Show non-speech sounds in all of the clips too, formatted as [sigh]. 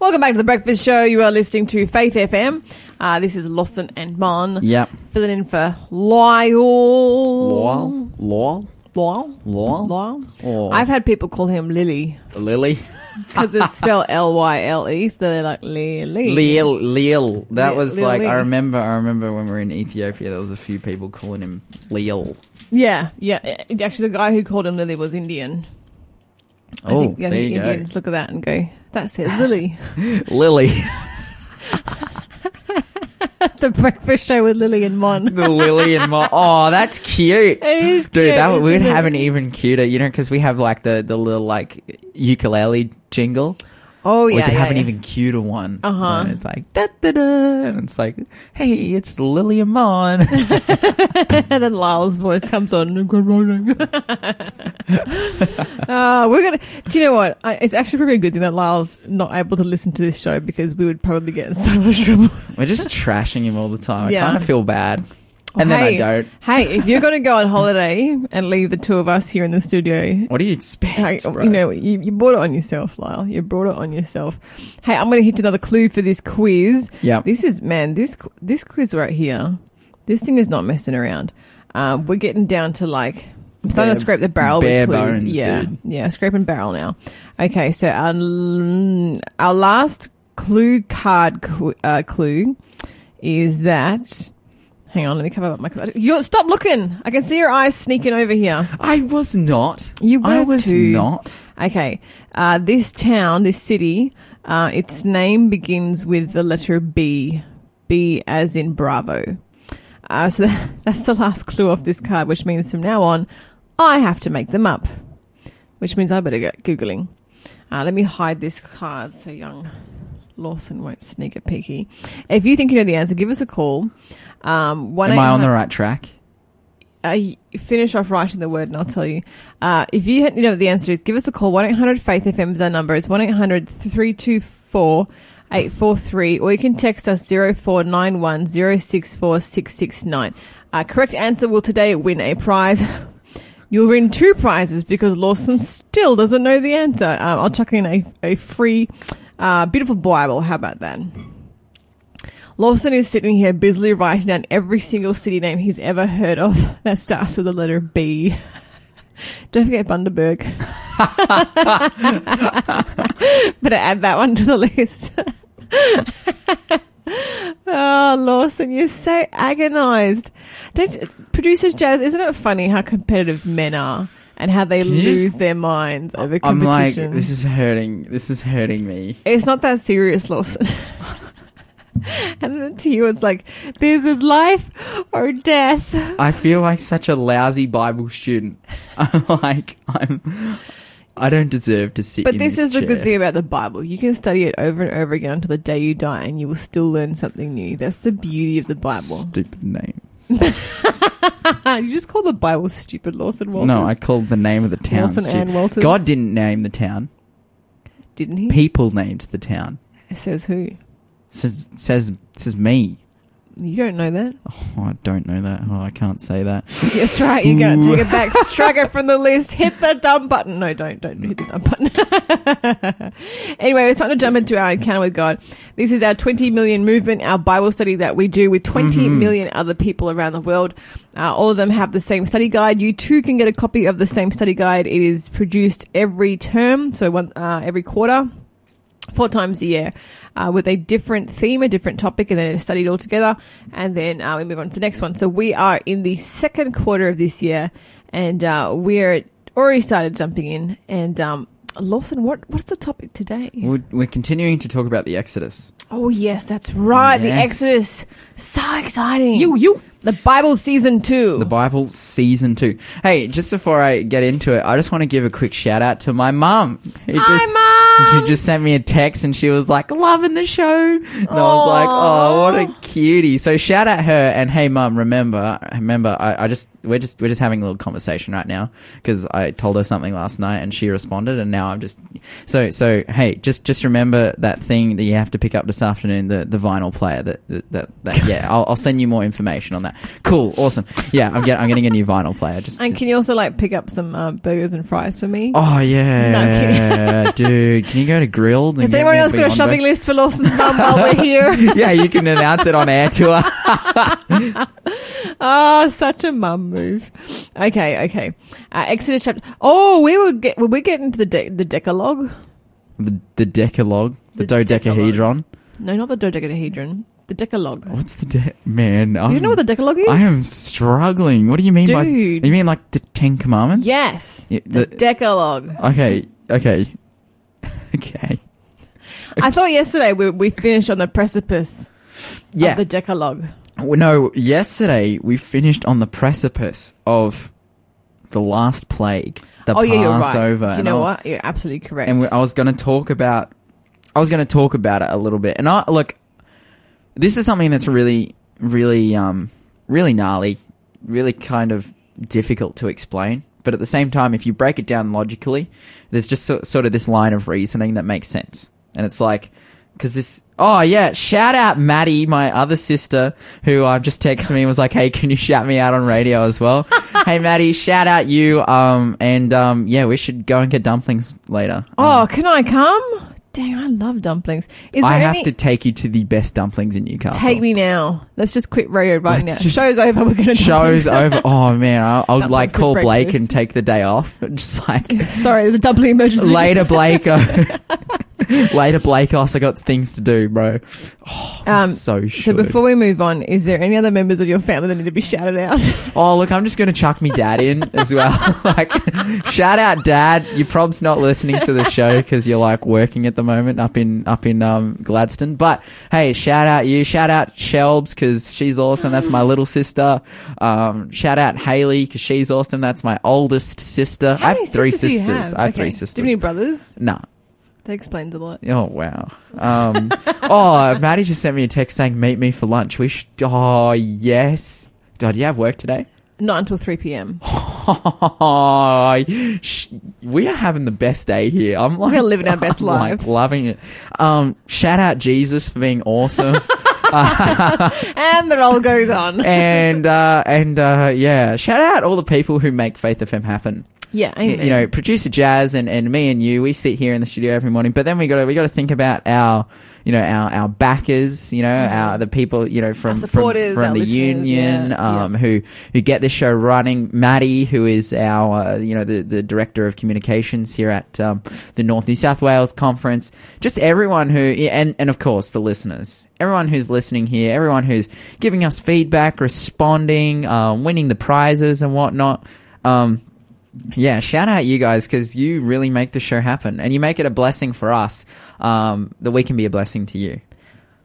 Welcome back to the Breakfast Show. You are listening to Faith FM. Uh, this is Lawson and Mon. Yep. Filling in for Lyle. Lowell? Lyle? Lowell? Lyle? Or I've had people call him Lily Lily? [laughs] because it's spelled L Y L E, so they're like Lily. Leal, Leal. That was like I remember. I remember when we were in Ethiopia, there was a few people calling him Leal. Yeah, yeah. Actually, the guy who called him Lily was Indian. I Oh, think, I there think you go. Indians look at that and go, that's says Lily. [laughs] [laughs] Lily, the Breakfast Show with Lily and Mon. the Lily and Mon. [laughs] Oh, that's cute. It is Dude, cute, that we'd have an even cuter, you know, because we have like the the little like ukulele jingle. Oh, yeah. we could yeah, have an even cuter one. Uh-huh. And it's like da da da, and it's like, hey, it's Lily and Mon. and [laughs] then Lyle's voice comes on. Good [laughs] morning. uh, we're gonna. Do you know what? I, it's actually probably a good thing that Lyle's not able to listen to this show because we would probably get in so much trouble. We're just [laughs] trashing him all the time. Yeah. I kind of feel bad, and then I Hey, don't. Hey, if you're gonna go on holiday and leave the two of us here in the studio. What do you expect, Hey, you know, you, you brought it on yourself, Lyle. You brought it on yourself. Hey, I'm going to hit another clue for this quiz. Yeah. This is man, this this quiz right here. This thing is not messing around. Um, we're getting down to like I'm starting to scrape the barrel. bare with clues. bones, yeah, dude. yeah, scraping barrel now. Okay, so our our last clue card uh, clue is that. Hang on, let me cover up my. You stop looking. I can see your eyes sneaking over here. I was not. You I was too. not. Okay, uh, this town, this city, uh, its name begins with the letter B. B as in Bravo. Uh, so that, [laughs] that's the last clue off this card, which means from now on, I have to make them up. Which means I better get Googling. Uh, let me hide this card so young Lawson won't sneak a peeky. If you think you know the answer, give us a call. Um, one Am I on the right track? I finish off writing the word and I'll tell you. Uh, if you, you know the answer is, give us a call. 1-800-FAITH FM is our number. It's 1-800-324-843 or you can text us 0491 064 669. Uh, correct answer will today win a prize. [laughs] You'll win two prizes because Lawson still doesn't know the answer. Um, I'll chuck in a, a free, uh, beautiful Bible. How about that? Lawson is sitting here busily writing down every single city name he's ever heard of [laughs] that starts with the letter B. [laughs] Don't forget Bundaberg. [laughs] Better add that one to the list. oh, Lawson, you're so agonized. Don't producers Jazz? Isn't it funny how competitive men are and how they lose just- their minds over competition. I'm like, this is hurting. This is hurting me. It's not that serious, Lawson. [laughs] and then to you, it's like, this is life or death. [laughs] I feel like such a lousy Bible student. [laughs] I'm like, I'm. I don't deserve to sit. But in this, is the good thing about the Bible. You can study it over and over again until the day you die, and you will still learn something new. That's the beauty of the Bible. Stupid name. you just call the Bible stupid, Lawson Walters. No, I called the name of the town. Lawson stupid. Ann Walters. God didn't name the town. didn't he? People named the town. Says who? Says says says me. You don't know that. [laughs] Oh, I don't know that. Oh, I can't say that. That's right. You got to take it back. [laughs] Strike it from the list. Hit the dump button. No, don't. Don't hit the dump button. [laughs] anyway, it's time to jump into our encounter with God. This is our 20 million movement, our Bible study that we do with twenty million other people around the world. Uh, all of them have the same study guide. You too can get a copy of the same study guide. It is produced every term, so one uh, every quarter four times a year uh, with a different theme, a different topic, and then it's studied all together. And then uh, we move on to the next one. So we are in the second quarter of this year, and uh, we're already started jumping in. And um, Lawson, what what's the topic today? We're, we're continuing to talk about the Exodus. Oh yes, that's right, the Exodus. So exciting! you. You. The Bible season two. The Bible season two. Hey, just before I get into it, I just want to give a quick shout out to my mum. Hi, just, Mum! She just sent me a text and she was like, loving the show. And I was like, oh, what a cutie. So shout out her and hey mum, remember, remember, I, I just, we're just, we're just having a little conversation right now because I told her something last night and she responded and now I'm just, so, so hey, just, just remember that thing that you have to pick up this afternoon, the, the vinyl player that, that, that, that yeah, I'll, I'll send you more information on that. Cool, awesome. Yeah, I'm getting I'm getting a new vinyl player. Just And can you also like pick up some uh, burgers and fries for me? oh yeah, [laughs] dude. Can you go to Grilled? and Has get anyone me else got a Beyond shopping Burger? list for Lawson's mum while we're [laughs] here? yeah, you can announce it on air to her. Oh, such a mum move. Okay, okay. Uh, Exodus chapter. Oh, we would get. Will we get into the de- the Decalogue? The, the Decalogue, the, The dodecahedron. No, not the dodecahedron. The Decalogue. What's the de- man? I'm, you don't know what the Decalogue is? I am struggling. What do you mean by? You mean like the Ten Commandments? Yes, Yeah, the, the- Decalogue. Okay. Okay. [laughs] okay. I thought yesterday we we finished on the precipice Yeah. of the Decalogue. Well, no, yesterday we finished on the precipice of the last plague, the oh yeah, you're right. Passover. Do you know I- what? You're absolutely correct. And I was going to talk about, I was going to talk about it a little bit. And I look, this is something that's really, really, um, really gnarly, really kind of difficult to explain. But at the same time, if you break it down logically, there's just so, sort of this line of reasoning that makes sense. And it's like, because this, oh yeah, shout out Maddie, my other sister, who uh, just texted me and was like, hey, can you shout me out on radio as well? [laughs] hey Maddie, shout out you. Um, and um, yeah, we should go and get dumplings later. Um, oh, can I come? Dang, I love dumplings. Is there I have any? to take you to the best dumplings in Newcastle. Take me now. Let's just quit radio right Let's now. just- Show's over. We're gonna Show's over. Oh man, I, I would like Dumplings call Blake breakfast. and take the day off. [laughs] Just like Sorry, there's a dumpling emergency. later, Blake. [laughs] [laughs] [laughs] later, Blake. Also got things to do, bro. Oh, Um, so So before we move on, is there any other members of your family that need to be shouted out? [laughs] oh look, I'm just gonna chuck me dad in as well. [laughs] like, shout out, dad. Your prob's not listening to the show because you're like working at the moment up in up in um, Gladstone. But hey, shout out you. Shout out Shelbs because she's awesome. That's my little sister. Um, shout out Haley because she's awesome. That's my oldest sister. How I have three sisters sisters. have? I have Okay. three Do you have any brothers? Nah. That explains a lot. Oh wow. Um, [laughs] oh, Maddie just sent me a text saying meet me for lunch. We should. Oh yes. God, do you have work today? Not until 3 p.m. Oh, [laughs] we are having the best day here. I'm like We're living our [laughs] best I'm, like, lives. loving it. Um, shout out Jesus for being awesome, And the roll goes on. and uh, and uh, yeah, shout out all the people who make Faith FM happen. Yeah, amen. You know, producer Jazz and, and me and you, we sit here in the studio every morning. But then we got to we got to think about our you know our our backers. You know, our the people you know from Mm-hmm. supporters, from, our from the listeners, union yeah, um, who who get the show running. Maddie, who is our uh, you know the the director of communications here at um, the North New South Wales Conference. Just everyone who and and of course the listeners. Everyone who's listening here, everyone who's giving us feedback, responding, um, winning the prizes and whatnot. Um, yeah, shout out you guys because you really make the show happen, and you make it a blessing for us um, that we can be a blessing to you.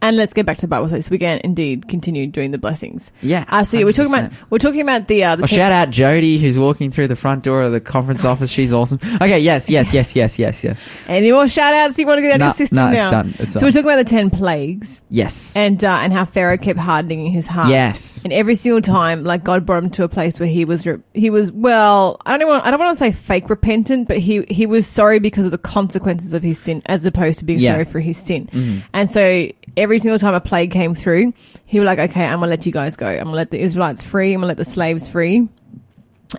And let's get back to the Bible so we can indeed continue doing the blessings. Yeah, Uh, so yeah, we're talking about 100%. we're talking about the uh, the Oh, ten- shout out Jody who's walking through the front door of the conference [laughs] office. She's awesome. Okay, yes, yes, yes, yes, yes, yeah. Any more shout outs you want to get out of your system no, it's now? done. It's so done. we're talking about the ten plagues Yes, and uh, and how Pharaoh kept hardening his heart. yes, And every single time, like God brought him to a place where he was, re- he was well. I don't even, want, I don't want to say fake repentant, but he he was sorry because of the consequences of his sin, as opposed to being Yeah. sorry for his sin. Mm-hmm. And so every single time a plague came through, he was like, "Okay, I'm gonna let you guys go. I'm gonna let the Israelites free. I'm gonna let the slaves free."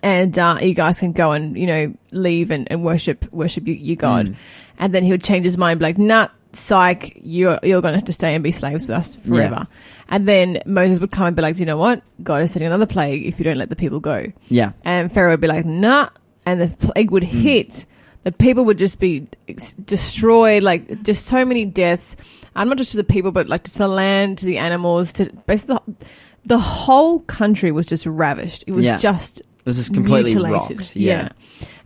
And uh, you guys can go and you know leave and, and worship worship you, you God, Mm. and then he would change his mind, be like, "Nah, psych, you're you're going to have to stay and be slaves with us forever." And then Moses would come and be like, Do you know what? God is setting another plague if you don't let the people go. yeah, And Pharaoh would be like, Nah. And the plague would Hmm. hit. The people would just be destroyed, like just so many deaths. I'm not just to the people, but like to the land, to the animals, to basically the, the whole country was just ravished. It was Yeah. just this is completely mutilated. rocked. Yeah,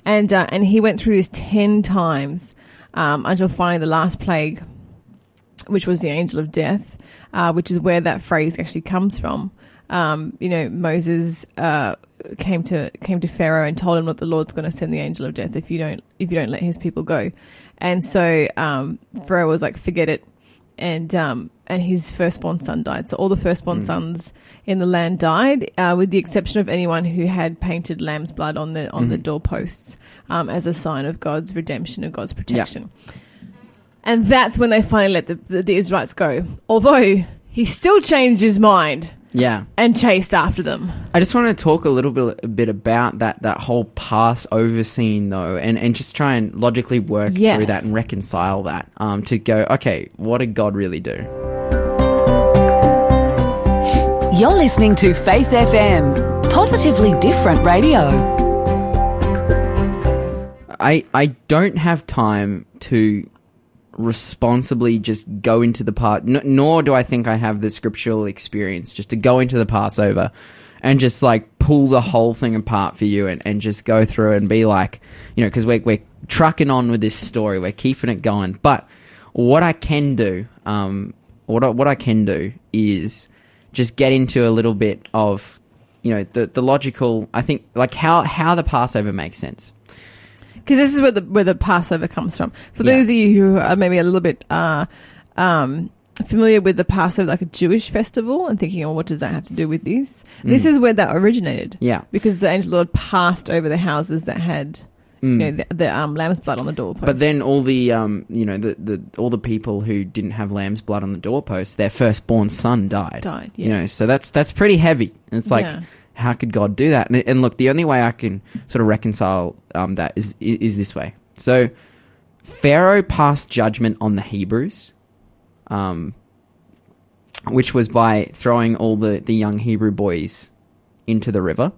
And uh, and he went through this ten times um, until finally the last plague, which was the angel of death, uh, which is where that phrase actually comes from. Um, you know, Moses uh, came to came to Pharaoh and told him that the Lord's going to send the angel of death if you don't if you don't let his people go. And so um, Pharaoh was like, "Forget it," and um, and his firstborn son died. So all the firstborn Mm. sons in the land died, uh, with the exception of anyone who had painted lamb's blood on the on the Mhm. doorposts um, as a sign of God's redemption and God's protection. And that's when they finally let the, the, the Israelites go. Although he still changed his mind Yeah. and chased after them. I just want to talk a little bit, a bit about that, that whole Passover scene, though, and, and just try and logically work Yes. through that and reconcile that um, to go, okay, what did God really do? You're listening to Faith FM, positively different radio. I, I don't have time to responsibly just go into the part, n- nor do I think I have the scriptural experience just to go into the Passover and just like pull the whole thing apart for you and, and just go through and be like, you know, because we're, we're trucking on with this story, we're keeping it going. But what I can do, um, what I, what I can do is just get into a little bit of, you know, the, the logical, I think, like how, how the Passover makes sense. Because this is where the where the Passover comes from. For Yeah. those of you who are maybe a little bit uh, um, familiar with the Passover, like a Jewish festival, and thinking, "Oh, what does that have to do with this?" This is where that originated. Mm. Yeah. because the angel Lord passed over the houses that had, you know, the, the um, lamb's blood on the doorpost. Mm. But then all the um, you know, the, the all the people who didn't have lamb's blood on the doorpost, their firstborn son died. Died, You know, so that's that's pretty heavy. And it's like, Yeah. How could God do that? And, and look, the only way I can sort of reconcile um, that is is this way. So Pharaoh passed judgment on the Hebrews, um, which was by throwing all the the young Hebrew boys into the river.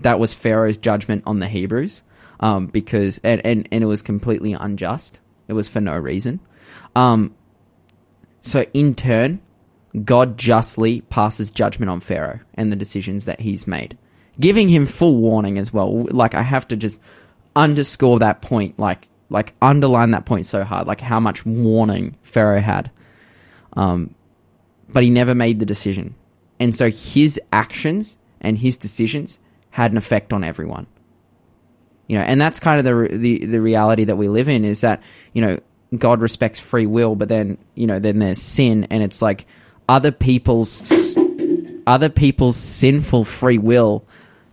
That was Pharaoh's judgment on the Hebrews, um, because and, and and it was completely unjust. It was for no reason. Um, so in turn, God justly passes judgment on Pharaoh and the decisions that he's made, giving him full warning as well. Like I have to just underscore that point, like like underline that point so hard, like how much warning Pharaoh had. Um, but he never made the decision, and so his actions and his decisions had an effect on everyone. You know, and that's kind of the the the reality that we live in is that you know God respects free will, but then you know then there's sin, and it's like other people's other people's sinful free will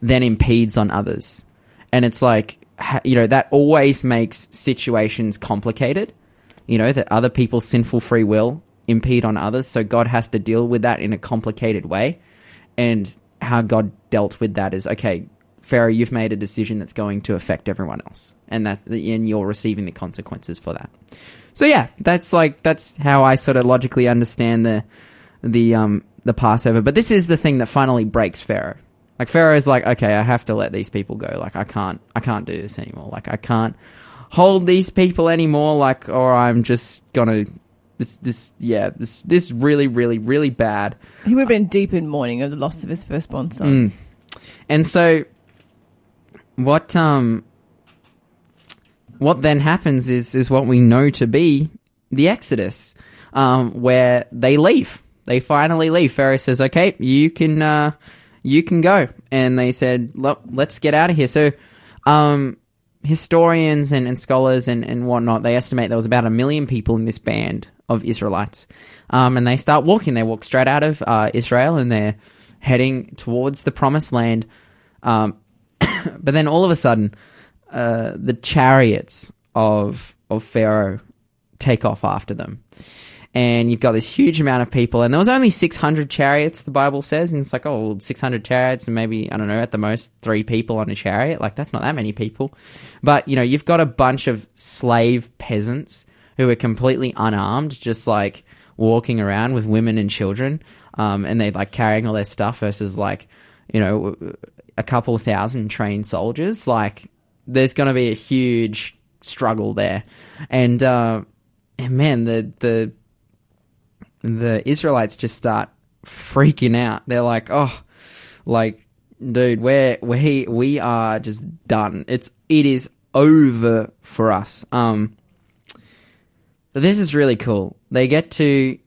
then impedes on others, and it's like you know that always makes situations complicated. You know that other people's sinful free will impede on others, so God has to deal with that in a complicated way, and how God dealt with that is okay. Pharaoh, you've made a decision that's going to affect everyone else, and that and you're receiving the consequences for that. So yeah, that's like that's how I sort of logically understand the the um the Passover. But this is the thing that finally breaks Pharaoh. Like Pharaoh is like, okay, I have to let these people go. Like I can't I can't do this anymore. Like I can't hold these people anymore. Like or I'm just gonna this this yeah this this really really really bad. he would have been deep in mourning of the loss of his firstborn son. Mm. And so what um what then happens is is what we know to be the Exodus, um, where they leave. They finally leave. Pharaoh says, "Okay, you can uh, you can go," and they said, "Look, let's get out of here." So, um, historians and, and scholars and, and whatnot they estimate there was about a million people in this band of Israelites, um, and they start walking. They walk straight out of uh, Israel, and they're heading towards the promised land. Um, [coughs] but then all of a sudden, uh, the chariots of of Pharaoh take off after them, and you've got this huge amount of people. And there was only six hundred chariots, the Bible says, and it's like oh, 600 chariots, and maybe I don't know at the most three people on a chariot. Like that's not that many people, but you know you've got a bunch of slave peasants who are completely unarmed, just like walking around with women and children, um, and they're like carrying all their stuff versus like you know a couple thousand trained soldiers. Like there's going to be a huge struggle there, and uh, and man, the the the Israelites just start freaking out. They're like, oh, like dude, we're we we are just done. It's it is over for us. Um, this is really cool. They get to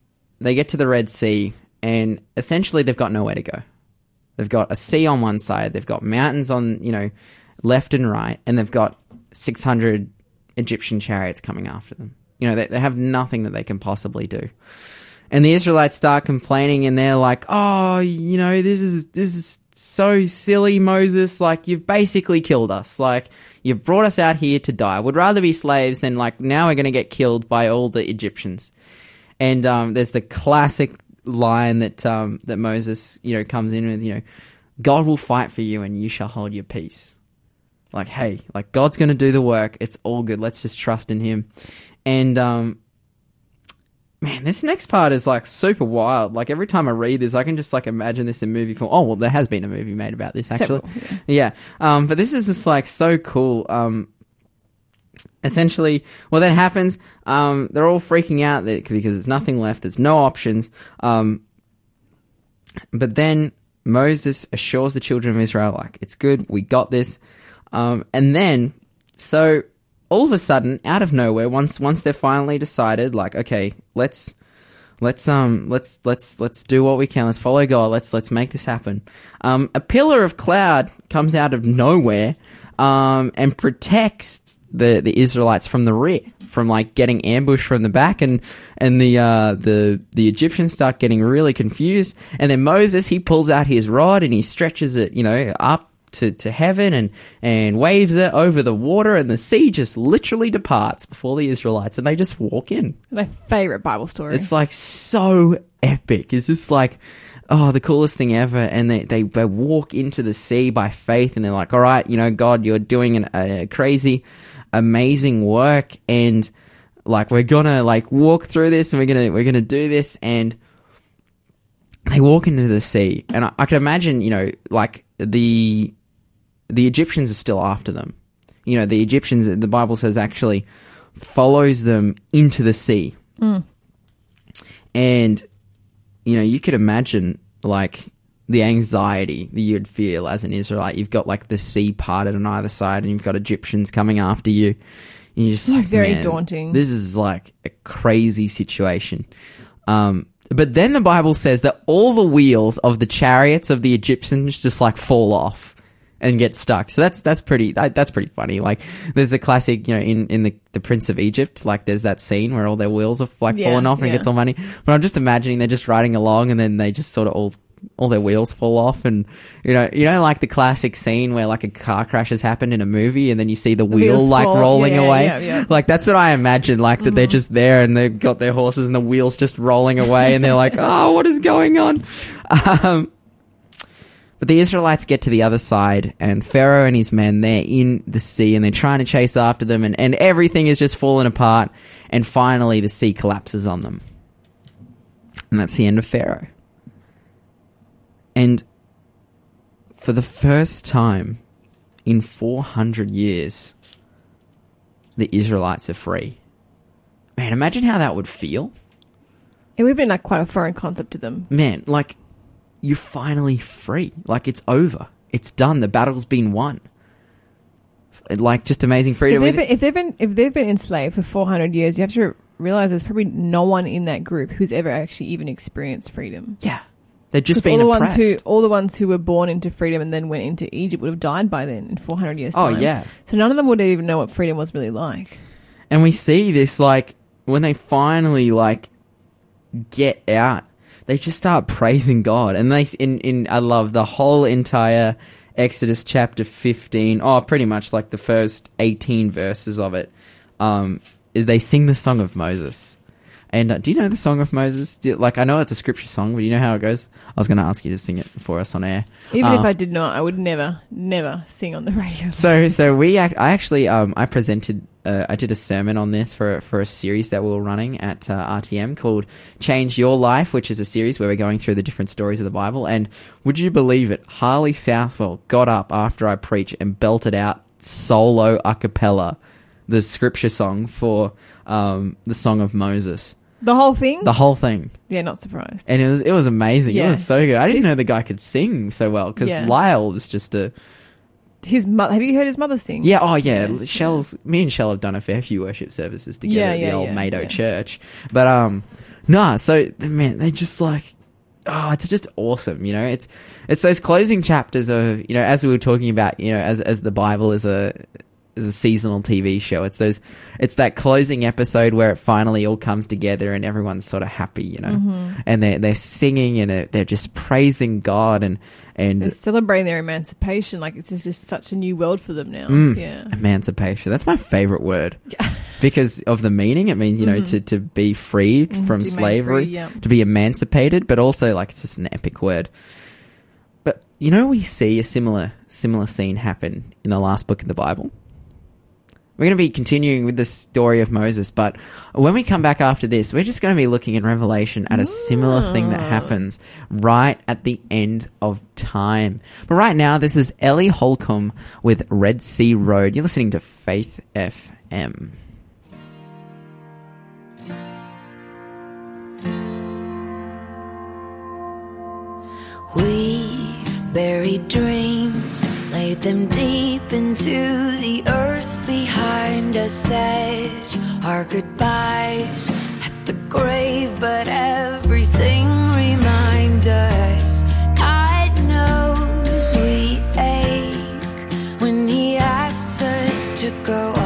they get to the Red Sea, and essentially they've got nowhere to go. They've got a sea on one side, they've got mountains on you know left and right, and they've got six hundred Egyptian chariots coming after them. You know they, they have nothing that they can possibly do. And the Israelites start complaining, and they're like, "Oh, you know, this is this is so silly, Moses. Like, you've basically killed us. Like, you've brought us out here to die. Would rather be slaves than like now we're going to get killed by all the Egyptians." And um, there's the classic line that um, that Moses you know comes in with. You know, God will fight for you, and you shall hold your peace. Like, hey, like God's going to do the work. It's all good. Let's just trust in Him. And um, man, this next part is like super wild. Like every time I read this, I can just like imagine this in movie form. Oh well, there has been a movie made about this actually. Several, yeah. Yeah. Um, but this is just like so cool. Um, essentially, well, that happens. Um, they're all freaking out that, because there's nothing left. There's no options. Um, but then Moses assures the children of Israel, like, it's good. We got this. Um, and then, so all of a sudden, out of nowhere, once, once they're finally decided, like, okay, let's, let's um let's let's let's do what we can. Let's follow god. Let's let's make this happen. Um a pillar of cloud comes out of nowhere um and protects the the israelites from the rear from like getting ambushed from the back and and the uh the the egyptians start getting really confused. And then moses he pulls out his rod and he stretches it you know up to, to heaven and, and waves it over the water and the sea just literally departs before the Israelites and they just walk in. My favorite Bible story. It's like so epic. It's just like, oh, the coolest thing ever. And they, they, they walk into the sea by faith and they're like, all right, you know, God, you're doing an, a crazy, amazing work. And like, we're gonna like walk through this and we're gonna, we're gonna do this. And they walk into the sea. And I, I can imagine, you know, like the, the Egyptians are still after them. You know, the Egyptians, the Bible says actually follows them into the sea. And, you know, you could imagine like the anxiety that you'd feel as an Israelite. You've got like the sea parted on either side and you've got Egyptians coming after you. And you're just [laughs] like, Very "Man, daunting." This is like a crazy situation. Um, but then the Bible says that all the wheels of the chariots of the Egyptians just like fall off and get stuck. So that's that's pretty that, that's pretty funny. Like there's a classic, you know, in in the the Prince of Egypt, like there's that scene where all their wheels are like Yeah, falling off and it gets all money. But I'm just imagining they're just riding along and then they just sort of all all their wheels fall off and you know you know like the classic scene where like a car crash has happened in a movie and then you see the wheel like fall. rolling Yeah, away yeah, yeah. like that's what I imagine like that they're just there and they've got their horses and the wheels just rolling away and they're like [laughs] oh what is going on um but the Israelites get to the other side, and Pharaoh and his men, they're in the sea and they're trying to chase after them, and, and everything is just falling apart. And finally, the sea collapses on them. And that's the end of Pharaoh. And for the first time in 400 years, the Israelites are free. Man, imagine how that would feel. it would have been like quite a foreign concept to them. man, like you're finally free. Like it's over. It's done. The battle's been won. Like just amazing If freedom. they've, been, if they've been if they've been enslaved for 400 years, you have to realize there's probably no one in that group who's ever actually even experienced freedom. yeah, they've just been all the oppressed. ones who all the ones who were born into freedom and then went into Egypt would have died by then in 400 years. oh time. yeah, So none of them would even know what freedom was really like. and we see this like when they finally like get out, they just start praising God, and they in in I love the whole entire Exodus chapter fifteen. Oh, pretty much like the first eighteen verses of it. Um, is they sing the song of Moses. And uh, do you know the song of Moses? Do, like I know it's a scripture song, but do you know how it goes? I was going to ask you to sing it for us on air. Even Uh, if I did not, I would never, never sing on the radio. so so we I actually um I presented uh, I did a sermon on this for for a series that we were running at uh, RTM called Change Your Life, which is a series where we're going through the different stories of the Bible. And would you believe it? Harley Southwell got up after I preached and belted out solo a cappella the scripture song for um the song of Moses, the whole thing? the whole thing. yeah, not surprised. And it was it was amazing. It was so good. I didn't He's- know the guy could sing so well because Yeah. Lyle was just a His mother. Have you heard his mother sing? Yeah, oh yeah. Yeah. Shell's me and Shell have done a fair few worship services together Yeah, at the old yeah, Mado yeah. church. But um nah, so man, they just like oh, it's just awesome, you know. It's it's those closing chapters of, you know, as we were talking about, you know, as as the Bible is a is a seasonal TV show. It's those, it's that closing episode where it finally all comes together and everyone's sort of happy, you know, Mm-hmm. and they're they're singing and they're just praising God and and They're celebrating their emancipation. Like it's just such a new world for them now. Mm. Yeah. emancipation. That's my favorite word [laughs] because of the meaning. It means you know to to be freed from Mm-hmm. be slavery, free, yeah. to be emancipated, but also like it's just an epic word. But you know, we see a similar similar scene happen in the last book of the Bible. We're going to be continuing with the story of Moses, but when we come back after this, we're just going to be looking in Revelation at a similar thing that happens right at the end of time. But right now, this is Ellie Holcomb with Red Sea Road. You're listening to Faith FM. We've buried dreams, laid them deep into the earth behind us, said our goodbyes at the grave, but everything reminds us. God knows we ache when He asks us to go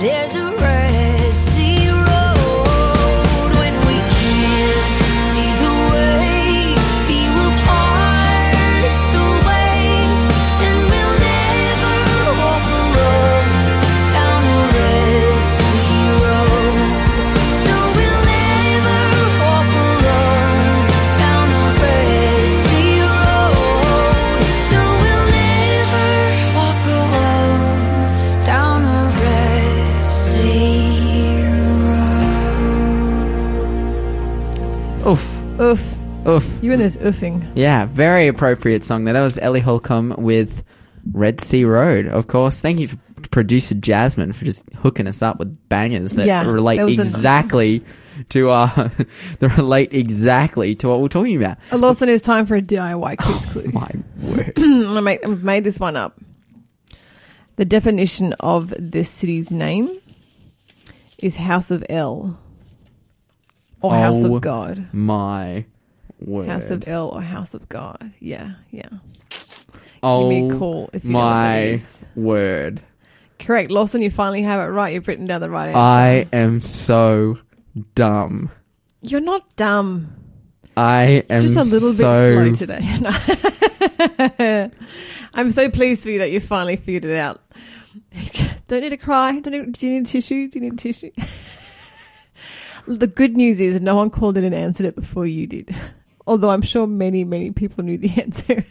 There's a You oofing. Yeah, very appropriate song there. That was Ellie Holcomb with Red Sea Road, of course. Thank you, for producer Jasmine, for just hooking us up with bangers that Yeah, relate a- exactly to our [laughs] that relate exactly to what we're talking about. Uh, Lawson, it's time for a DIY [laughs] quiz clue. My word. [clears throat] I make, I've made this one up. The definition of this city's name is House of El or House Oh. of God. My word. House of El or House of God. Yeah, yeah. oh, Give me a oh call if you know what my is. word. Correct, Lawson. You finally have it right. You've written down the right answer. I am so dumb. You're not dumb. I am Just a little so bit slow today. No. [laughs] I'm so pleased for you that you finally figured it out. [laughs] Don't need to cry. Don't need, do you need a tissue? Do you need a tissue? [laughs] the good news is no one called it and answered it before you did. Although I'm sure many, many people knew the [laughs] answer.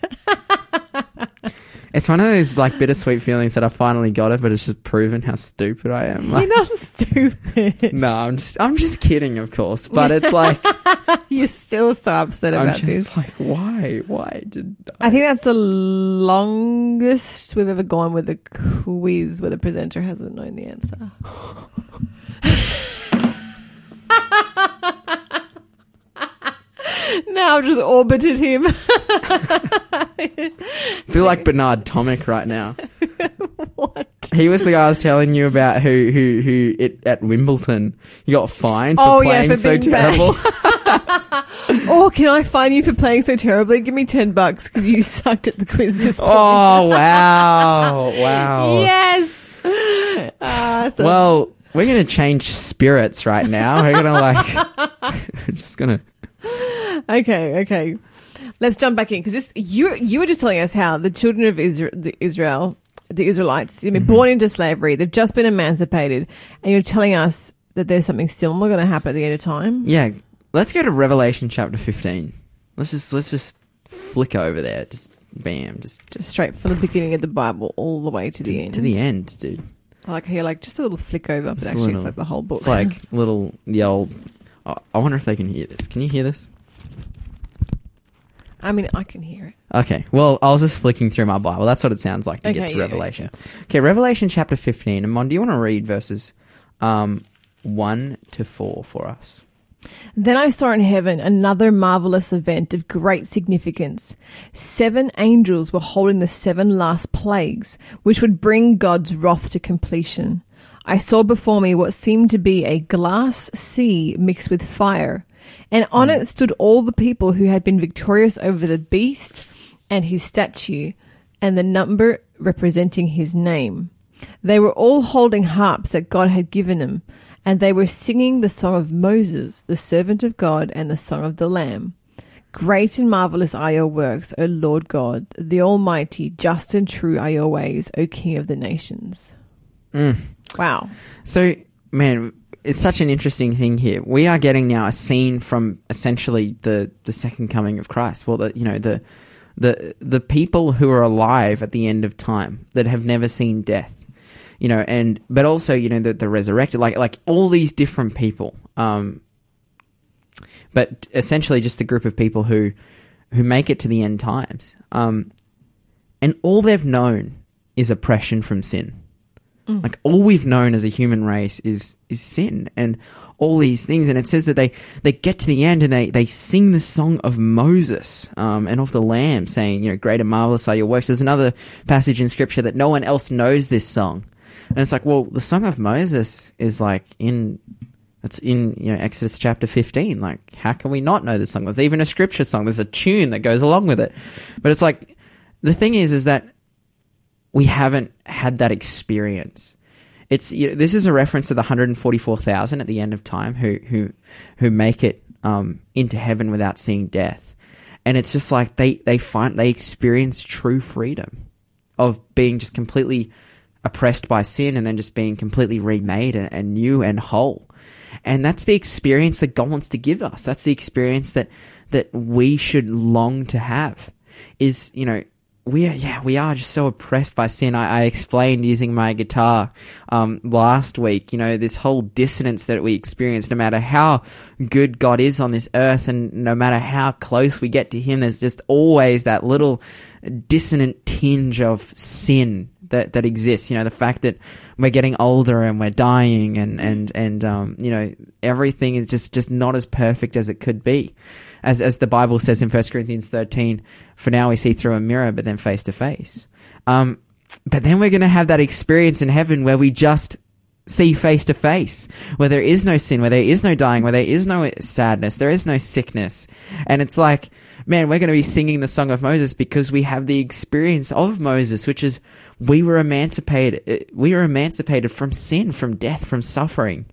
It's one of those like bittersweet feelings that I finally got it, but it's just proven how stupid I am. Like, You're not [laughs] stupid. no, I'm just I'm just kidding, of course. But it's like [laughs] You're still so upset I'm about just this. like, why? Why did I think that's the longest we've ever gone with a quiz where the presenter hasn't known the answer. Now I've just orbited him. I feel like Bernard Tomic right now? [laughs] what? He was the guy I was telling you about who who who it at Wimbledon You got fined for Oh, yeah, playing for so being bad. terrible. [laughs] [laughs] Oh, can I fine you for playing so terribly? Give me 10 bucks because you sucked at the quiz this morning. oh wow, wow. Yes. Ah, so- Well, we're gonna change spirits right now. We're gonna like, we're [laughs] just gonna. Okay, okay. Let's jump back in because this you you were just telling us how the children of Israel, the Israel, the Israelites, they've been Mm-hmm. born into slavery. They've just been emancipated, and you're telling us that there's something similar going to happen at the end of time. Yeah, let's go to Revelation chapter fifteen. Let's just let's just flick over there. Just bam, just Just straight from the beginning of the Bible all the way to the end. to the end, dude. I like you're like just a little flick over, but Just a actually it's little- like the whole book. It's like [laughs] little the old. I I wonder if they can hear this. Can you hear this? I mean, I can hear it. Okay. Well, I was just flicking through my Bible. That's what it sounds like to Okay, get to yeah, Revelation. Okay, Revelation chapter 15. And Mon, do you want to read verses um, 1 to 4 for us? Then I saw in heaven another marvelous event of great significance. Seven angels were holding the seven last plagues, which would bring God's wrath to completion. I saw before me what seemed to be a glass sea mixed with fire, and on hmm. it stood all the people who had been victorious over the beast and his statue, and the number representing his name. They were all holding harps that God had given them, and they were singing the song of Moses, the servant of God, and the song of the Lamb. Great and marvelous are your works, O Lord God, the Almighty, just and true are your ways, O King of the nations. Mm. Wow. So, man, it's such an interesting thing here. We are getting now a scene from essentially the, the second coming of Christ. Well, the, you know, the, the, the people who are alive at the end of time that have never seen death. You know, and but also you know the, the resurrected, like like all these different people. Um, but essentially just a group of people who who make it to the end times. Um, and all they've known is oppression from sin. Like all we've known as a human race is is sin and all these things. And it says that they they get to the end and they they sing the song of Moses um, and of the Lamb, saying, you know, great and marvelous are your works. There's another passage in Scripture that no one else knows this song, and it's like, well, the song of Moses is like in it's in you know Exodus chapter 15. Like, how can we not know this song? There's even a scripture song. There's a tune that goes along with it. But it's like the thing is, is that we haven't had that experience. It's you know, this is a reference to the 144,000 at the end of time who who who make it um, into heaven without seeing death, and it's just like they they find they experience true freedom of being just completely oppressed by sin and then just being completely remade and, and new and whole. And that's the experience that God wants to give us. That's the experience that that we should long to have. Is you know we are yeah we are just so oppressed by sin. I, I explained using my guitar um, last week. You know this whole dissonance that we experience. No matter how good God is on this earth, and no matter how close we get to Him, there's just always that little dissonant tinge of sin that that exists. You know, the fact that we're getting older and we're dying, and and and um, you know, everything is just just not as perfect as it could be, as as the Bible says in First Corinthians thirteen. For now, we see through a mirror, but then face to face. Um, but then we're going to have that experience in heaven where we just see face to face, where there is no sin, where there is no dying, where there is no sadness, there is no sickness. And it's like, man, we're going to be singing the song of Moses because we have the experience of Moses, which is we were emancipated, uh, we were emancipated from sin, from death, from suffering.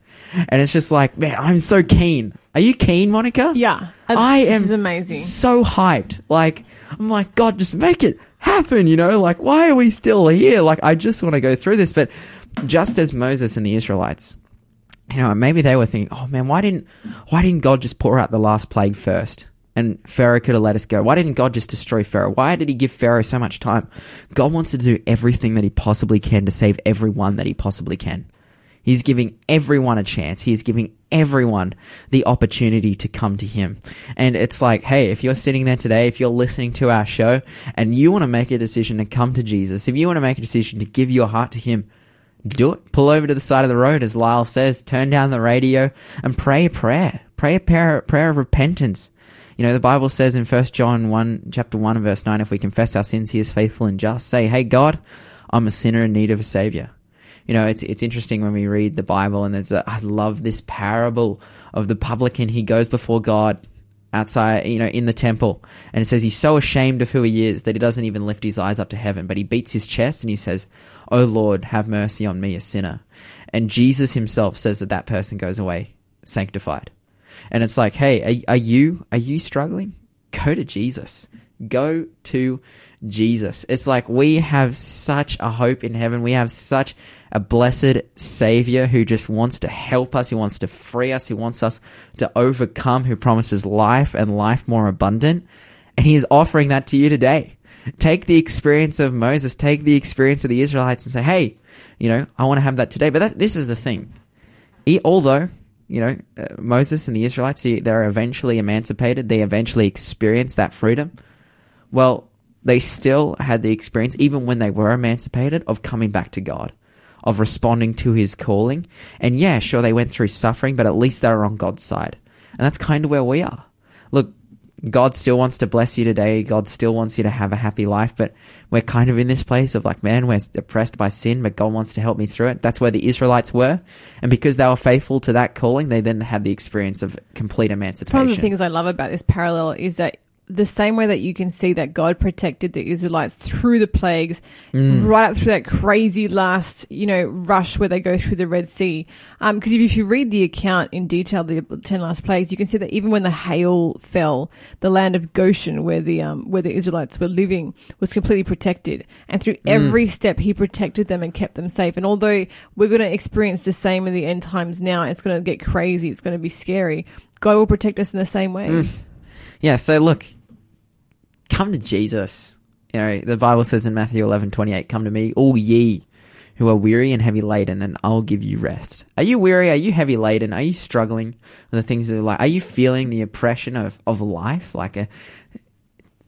And it's just like, man, I'm so keen. Are you keen, Monica? Yeah. I this am is amazing. so hyped. Like, I'm like, God, just make it happen? You know, like, why are we still here? Like, I just want to go through this. But just as Moses and the Israelites, you know, maybe they were thinking, oh man, why didn't, why didn't God just pour out the last plague first? And Pharaoh could have let us go. Why didn't God just destroy Pharaoh? Why did he give Pharaoh so much time? God wants to do everything that he possibly can to save everyone that he possibly can. He's giving everyone a chance. He's giving everyone the opportunity to come to him. And it's like, hey, if you're sitting there today, if you're listening to our show and you want to make a decision to come to Jesus, if you want to make a decision to give your heart to him, do it. Pull over to the side of the road, as Lyle says, turn down the radio and pray a prayer. Pray a prayer, prayer of repentance. You know, the Bible says in 1 John 1, chapter 1 and verse 9, if we confess our sins, he is faithful and just. Say, hey, God, I'm a sinner in need of a savior. You know, it's, it's interesting when we read the Bible and there's a, I love this parable of the publican. He goes before God outside, you know, in the temple. And it says he's so ashamed of who he is that he doesn't even lift his eyes up to heaven, but he beats his chest and he says, Oh Lord, have mercy on me, a sinner. And Jesus himself says that that person goes away sanctified. And it's like, hey, are, are you are you struggling? Go to Jesus. Go to Jesus. It's like we have such a hope in heaven. We have such a blessed Savior who just wants to help us, who wants to free us, who wants us to overcome, who promises life and life more abundant. And He is offering that to you today. Take the experience of Moses, take the experience of the Israelites and say, hey, you know, I want to have that today. But that, this is the thing. Although you know, uh, Moses and the Israelites, they're eventually emancipated. They eventually experience that freedom. Well, they still had the experience, even when they were emancipated, of coming back to God, of responding to his calling. And yeah, sure, they went through suffering, but at least they were on God's side. And that's kind of where we are. Look, God still wants to bless you today. God still wants you to have a happy life, but we're kind of in this place of like, man, we're oppressed by sin, but God wants to help me through it. That's where the Israelites were. And because they were faithful to that calling, they then had the experience of complete emancipation. One of the things I love about this parallel is that the same way that you can see that God protected the Israelites through the plagues, Mm. right up through that crazy last, you know, rush where they go through the Red Sea. Because if you read the account in detail, the ten last plagues, you can see that even when the hail fell, the land of Goshen, where the um, where the Israelites were living, was completely protected. And through every step, He protected them and kept them safe. And although we're going to experience the same in the end times now, it's going to get crazy. It's going to be scary. God will protect us in the same way. Yeah, so look, come to Jesus. You know, the Bible says in Matthew eleven twenty eight, "Come to me, all ye who are weary and heavy laden, and I'll give you rest." Are you weary? Are you heavy laden? Are you struggling with the things that are like? Are you feeling the oppression of of life? Like a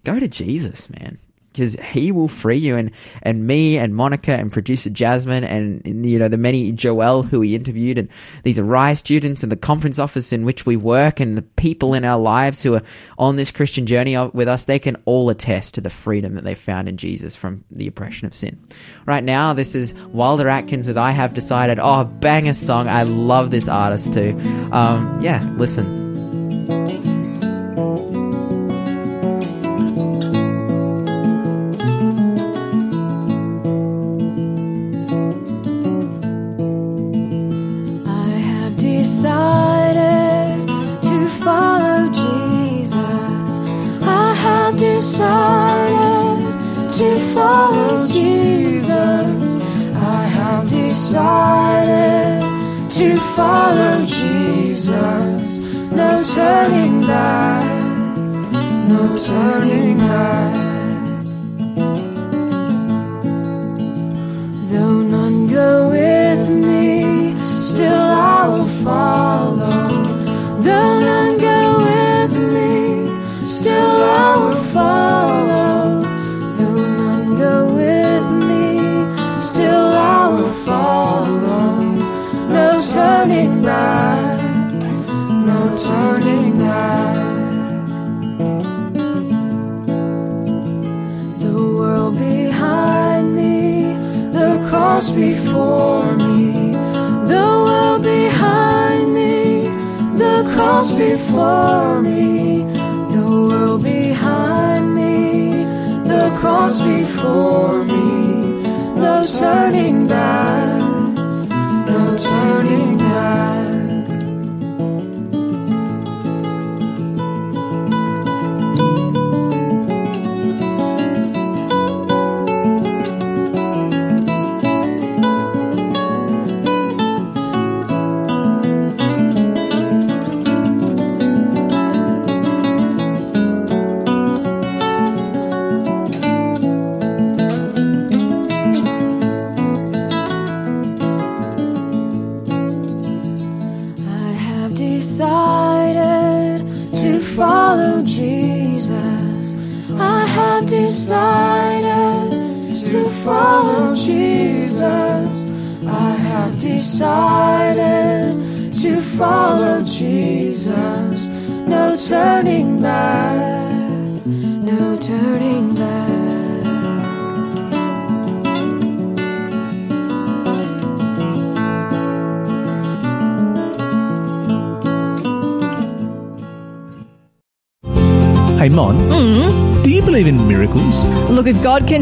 go to Jesus, man. Because he will free you, and, and me and Monica and producer Jasmine and you know the many Joel who we interviewed, and these Arise students and the conference office in which we work, and the people in our lives who are on this Christian journey with us, they can all attest to the freedom that they found in Jesus from the oppression of sin. Right now, this is Wilder Adkins with "I Have Decided." Oh, banger song! I love this artist too. Um, yeah, listen.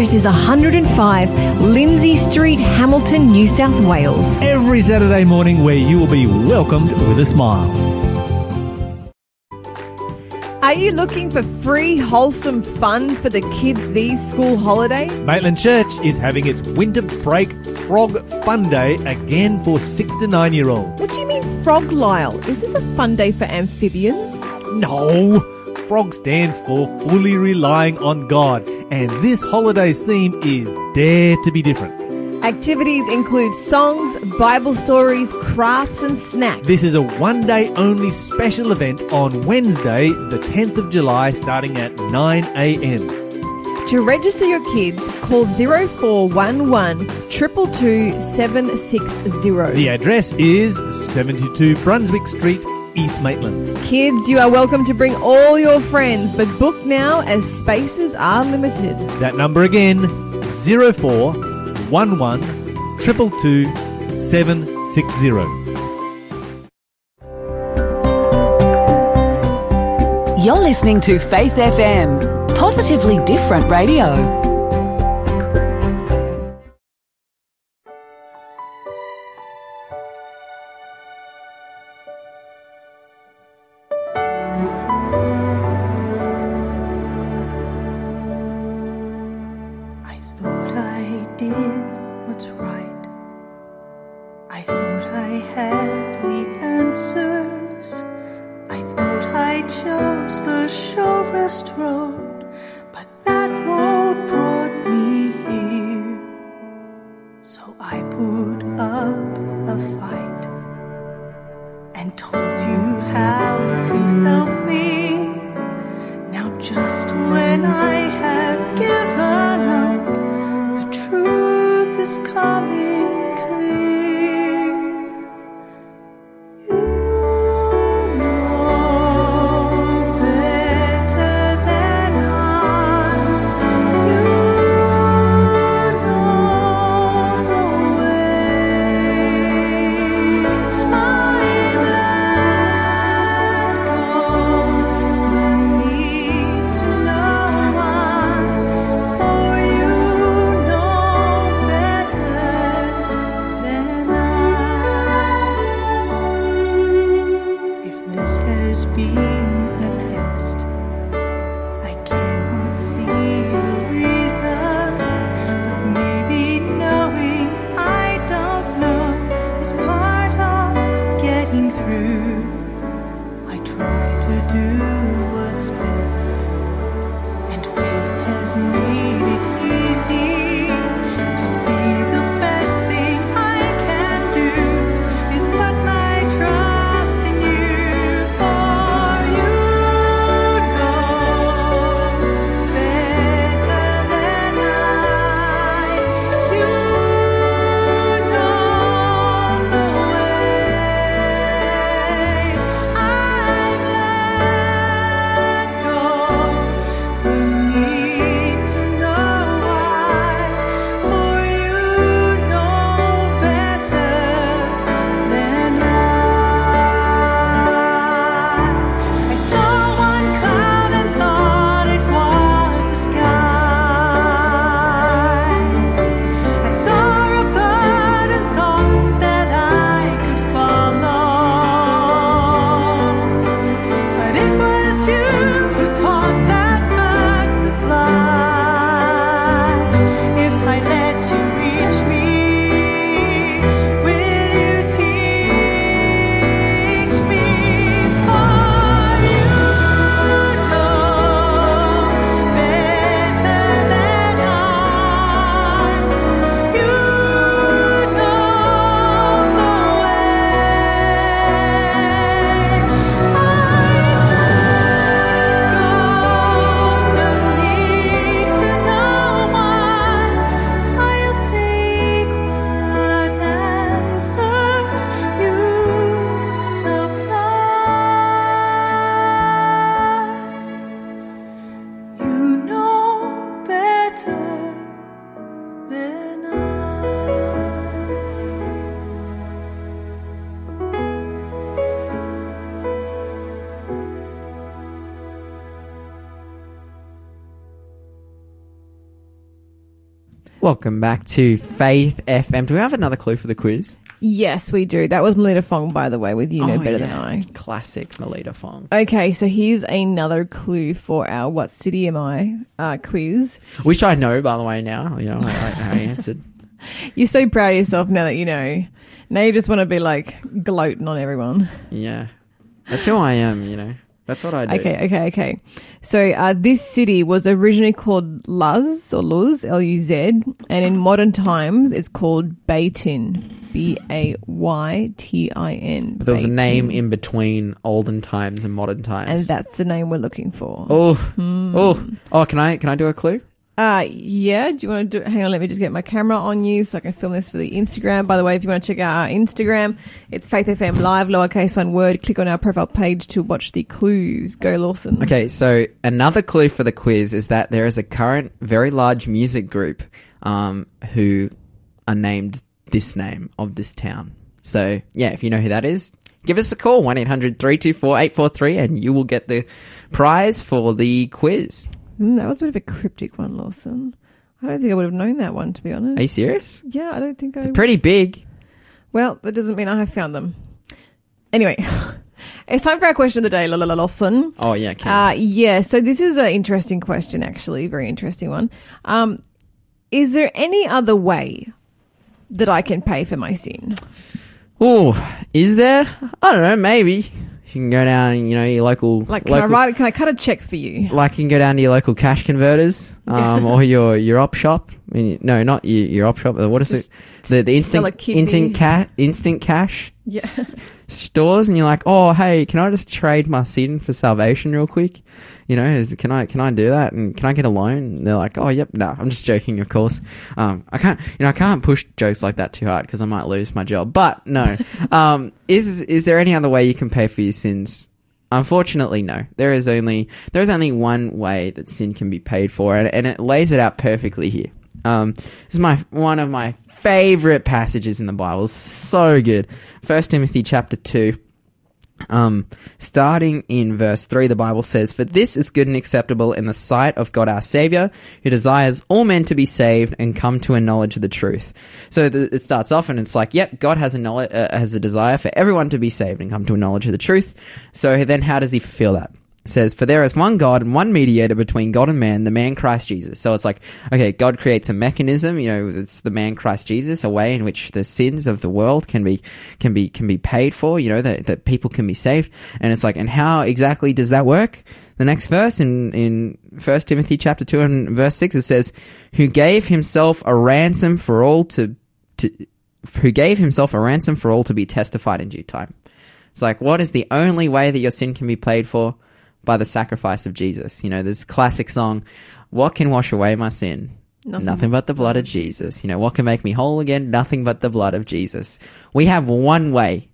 is 105 Lindsay Street, Hamilton, New South Wales. Every Saturday morning, where you will be welcomed with a smile. Are you looking for free, wholesome fun for the kids these school holidays? Maitland Church is having its winter break frog fun day again for six to nine year olds. What do you mean, Frog Lyle? Is this a fun day for amphibians? No! Frog stands for fully relying on God, and this holiday's theme is Dare to be Different. Activities include songs, Bible stories, crafts, and snacks. This is a one day only special event on Wednesday, the 10th of July, starting at 9 a.m. To register your kids, call 0411 222 760. The address is 72 Brunswick Street, East Maitland. Kids, you are welcome to bring all your friends, but book now as spaces are limited. That number again 0411 222 760. You're listening to Faith FM, positively different radio. And told you how Welcome back to Faith FM. Do we have another clue for the quiz? Yes, we do. That was Melita Fong, by the way, with You Know Oh, Better Than. I. Classic Melita Fong. Okay, so here's another clue for our What City Am I uh, quiz. Which I know, by the way, now. You know, I, I, I answered. [laughs] You're so proud of yourself now that you know. Now you just want to be like gloating on everyone. Yeah. That's who I am, you know. That's what I do. Okay, okay, okay. So uh, this city was originally called Luz or Luz, L-U-Z, and in modern times it's called Baytin, B-A-Y-T-I-N. But there was a Baytin. name in between olden times and modern times. and that's the name we're looking for. Oh, Hmm. oh, oh! Can I can I do a clue? Uh, yeah. Do you want to do? Hang on, let me just get my camera on you so I can film this for the Instagram. By the way, if you want to check out our Instagram, it's Faith FM Live, lowercase one word. Click on our profile page to watch the clues. Go Lawson. Okay, so another clue for the quiz is that there is a current very large music group um, who are named this name of this town. So yeah, if you know who that is, give us a call one 843 and you will get the prize for the quiz. Mm, that was a bit of a cryptic one, Lawson. I don't think I would have known that one, to be honest. Are you serious? Yeah, I don't think I. They're Pretty big. Well, that doesn't mean I have found them. Anyway, [laughs] it's time for our question of the day, la la la Lawson. Oh yeah, Ken. Uh, yeah, so this is an interesting question, actually, very interesting one. Um, is there any other way that I can pay for my sin? Oh, is there? I don't know. Maybe you can go down, you know, your local Like, can local, I write? Can I cut a check for you? like you can go down to your local cash converters, [laughs] um, or your your op shop. I mean, no, not your, your op shop. What is Just it? The the instant instant cash instant cash Yeah. stores, and you're like, oh, hey, can I just trade my sin for salvation real quick? You know, is, can I can I do that? And can I get a loan? And they're like, oh, yep, no, I'm just joking, of course. Um, I can't, you know, I can't push jokes like that too hard because I might lose my job. But no, [laughs] um, is is there any other way you can pay for your sins? Unfortunately, no. There is only there is only one way that sin can be paid for, and, and it lays it out perfectly here. Um, this is my one of my favorite passages in the Bible. It's so good. First Timothy chapter two. Um, starting in verse 3, the Bible says, For this is good and acceptable in the sight of God our Savior, who desires all men to be saved and come to a knowledge of the truth. So it starts off and it's like, yep, God has a knowledge, uh, has a desire for everyone to be saved and come to a knowledge of the truth. So then how does he fulfill that? Says, For there is one God and one mediator between God and man, the man Christ Jesus. So it's like, okay, God creates a mechanism, you know, it's the man Christ Jesus, a way in which the sins of the world can be, can be, can be paid for, you know, that, that people can be saved. And it's like, and how exactly does that work? The next verse in, in 1 Timothy chapter 2 and verse 6, it says, Who gave himself a ransom for all to, to, who gave himself a ransom for all to be testified in due time. It's like, what is the only way that your sin can be paid for? By the sacrifice of Jesus. You know, this classic song, What can wash away my sin? Nothing, but the blood of Jesus. You know, what can make me whole again? Nothing but the blood of Jesus. We have one way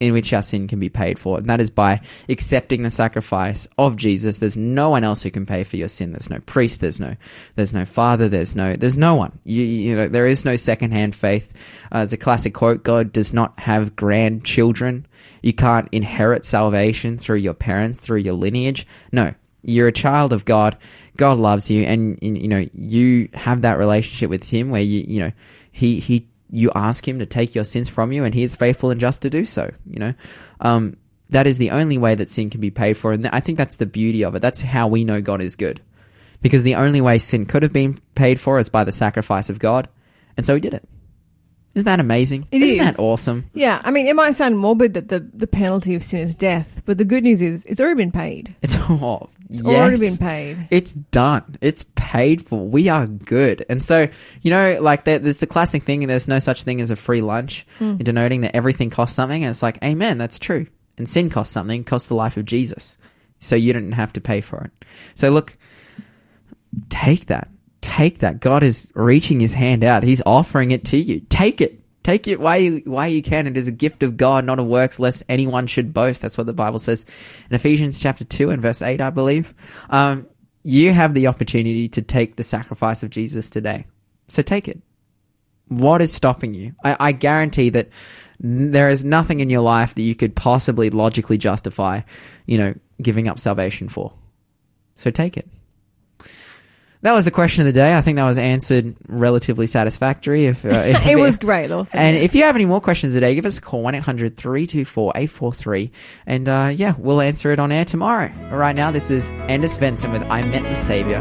in which our sin can be paid for, and that is by accepting the sacrifice of Jesus. There's no one else who can pay for your sin. There's no priest. There's no, there's no father. There's no, there's no one. You, you know, there is no secondhand faith. Uh, as a classic quote, God does not have grandchildren. You can't inherit salvation through your parents, through your lineage. No, you're a child of God. God loves you, and you know you have that relationship with Him where you you know He He you ask Him to take your sins from you, and He is faithful and just to do so. You know, um, that is the only way that sin can be paid for, and I think that's the beauty of it. That's how we know God is good, because the only way sin could have been paid for is by the sacrifice of God, and so He did it. Isn't that amazing? It Isn't is. that awesome? Yeah, I mean, it might sound morbid that the, the penalty of sin is death, but the good news is it's already been paid. It's [laughs] oh, It's yes. already been paid. It's done. It's paid for. We are good. And so, you know, like there, there's a classic thing, and there's no such thing as a free lunch, hmm. denoting that everything costs something. And it's like, amen, that's true. And sin costs something, costs the life of Jesus. So you didn't have to pay for it. So look, take that. Take that. God is reaching his hand out. He's offering it to you. Take it. Take it while you, while you can. It is a gift of God, not of works, lest anyone should boast. That's what the Bible says in Ephesians chapter 2 and verse 8, I believe. Um, you have the opportunity to take the sacrifice of Jesus today. So take it. What is stopping you? I, I guarantee that there is nothing in your life that you could possibly logically justify, you know, giving up salvation for. So take it. That was the question of the day. I think that was answered relatively satisfactory. If, uh, if [laughs] It was great, also. And if you have any more questions today, give us a call 1 800 324 843. And uh, yeah, we'll answer it on air tomorrow. But right now, this is Anders Svensson with I Met the Savior.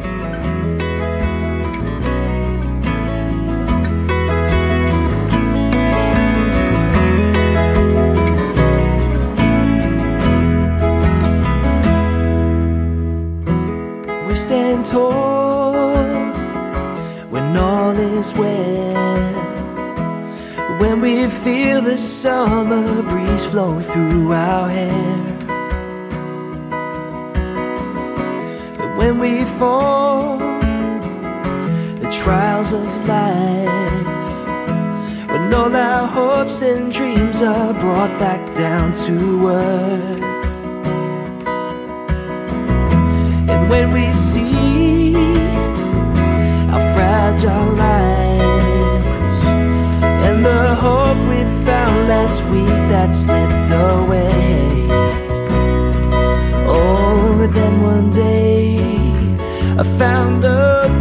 We stand tall when all is well. When we feel the summer breeze flow through our hair. But when we fall, the trials of life. When all our hopes and dreams are brought back down to earth. And when we see fragile lives and the hope we found last week that slipped away. Oh, then one day I found the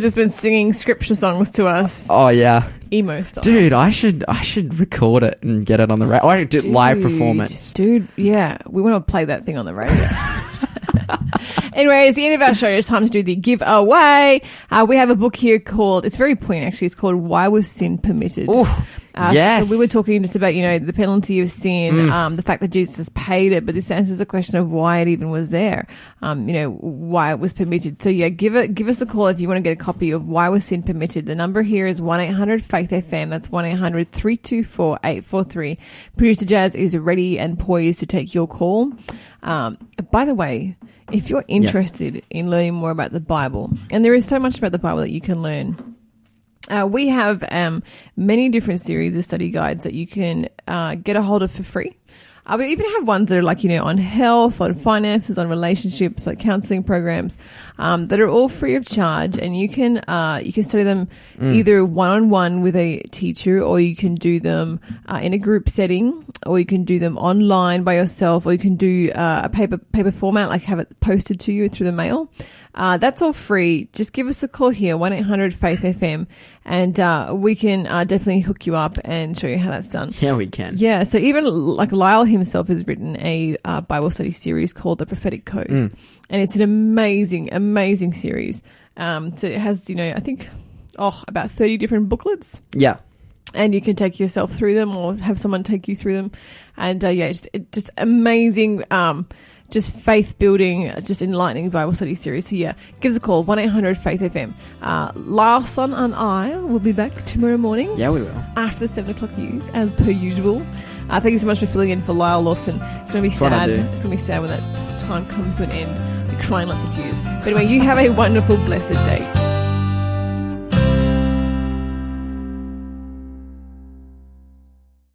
Just been singing scripture songs to us, Oh, yeah. emo style. Dude, I should I should record it and get it on the radio. I do live performance. Dude, yeah. We want to play that thing on the radio. [laughs] anyway, it's the end of our show. It's time to do the giveaway. Uh, we have a book here called, it's very poignant actually. It's called Why Was Sin Permitted? Uh, Yes. so we were talking just about you know the penalty of sin, Mm. um, the fact that Jesus paid it, but this answers the question of why it even was there. Um, you know why it was permitted. So yeah, give it give us a call if you want to get a copy of Why Was Sin Permitted. The number here is one eight hundred Faith FM. That's one 324 843 Producer Jazz is ready and poised to take your call. Um, by the way, if you're interested in learning more about the Bible, and there is so much about the Bible that you can learn. Uh, we have um, many different series of study guides that you can uh, get a hold of for free. Uh, we even have ones that are like, you know, on health, on finances, on relationships, like counseling programs, um, that are all free of charge. And you can, uh, you can study them either one on one with a teacher, or you can do them, uh, in a group setting, or you can do them online by yourself, or you can do, uh, a paper, paper format, like have it posted to you through the mail. Uh, that's all free. Just give us a call here, 1 800 Faith FM, and uh, we can uh, definitely hook you up and show you how that's done. Yeah, we can. Yeah, so even like Lyle himself has written a uh, Bible study series called The Prophetic Code, Mm. and it's an amazing, amazing series. Um, so it has, you know, I think, oh, about 30 different booklets Yeah. and you can take yourself through them or have someone take you through them. And uh, yeah, just, it, just amazing, um, just faith building, just enlightening Bible study series. So yeah, give us a call, 1 800 Faith FM. Uh, Lawson and I will be back tomorrow morning Yeah, we will. after the 7 o'clock news, as per usual. Uh, thank you so much for filling in for Lyle Lawson. It's going to be That's sad. It's going to be sad when that time comes to an end. You're crying lots of tears. But anyway, you have a wonderful, blessed day.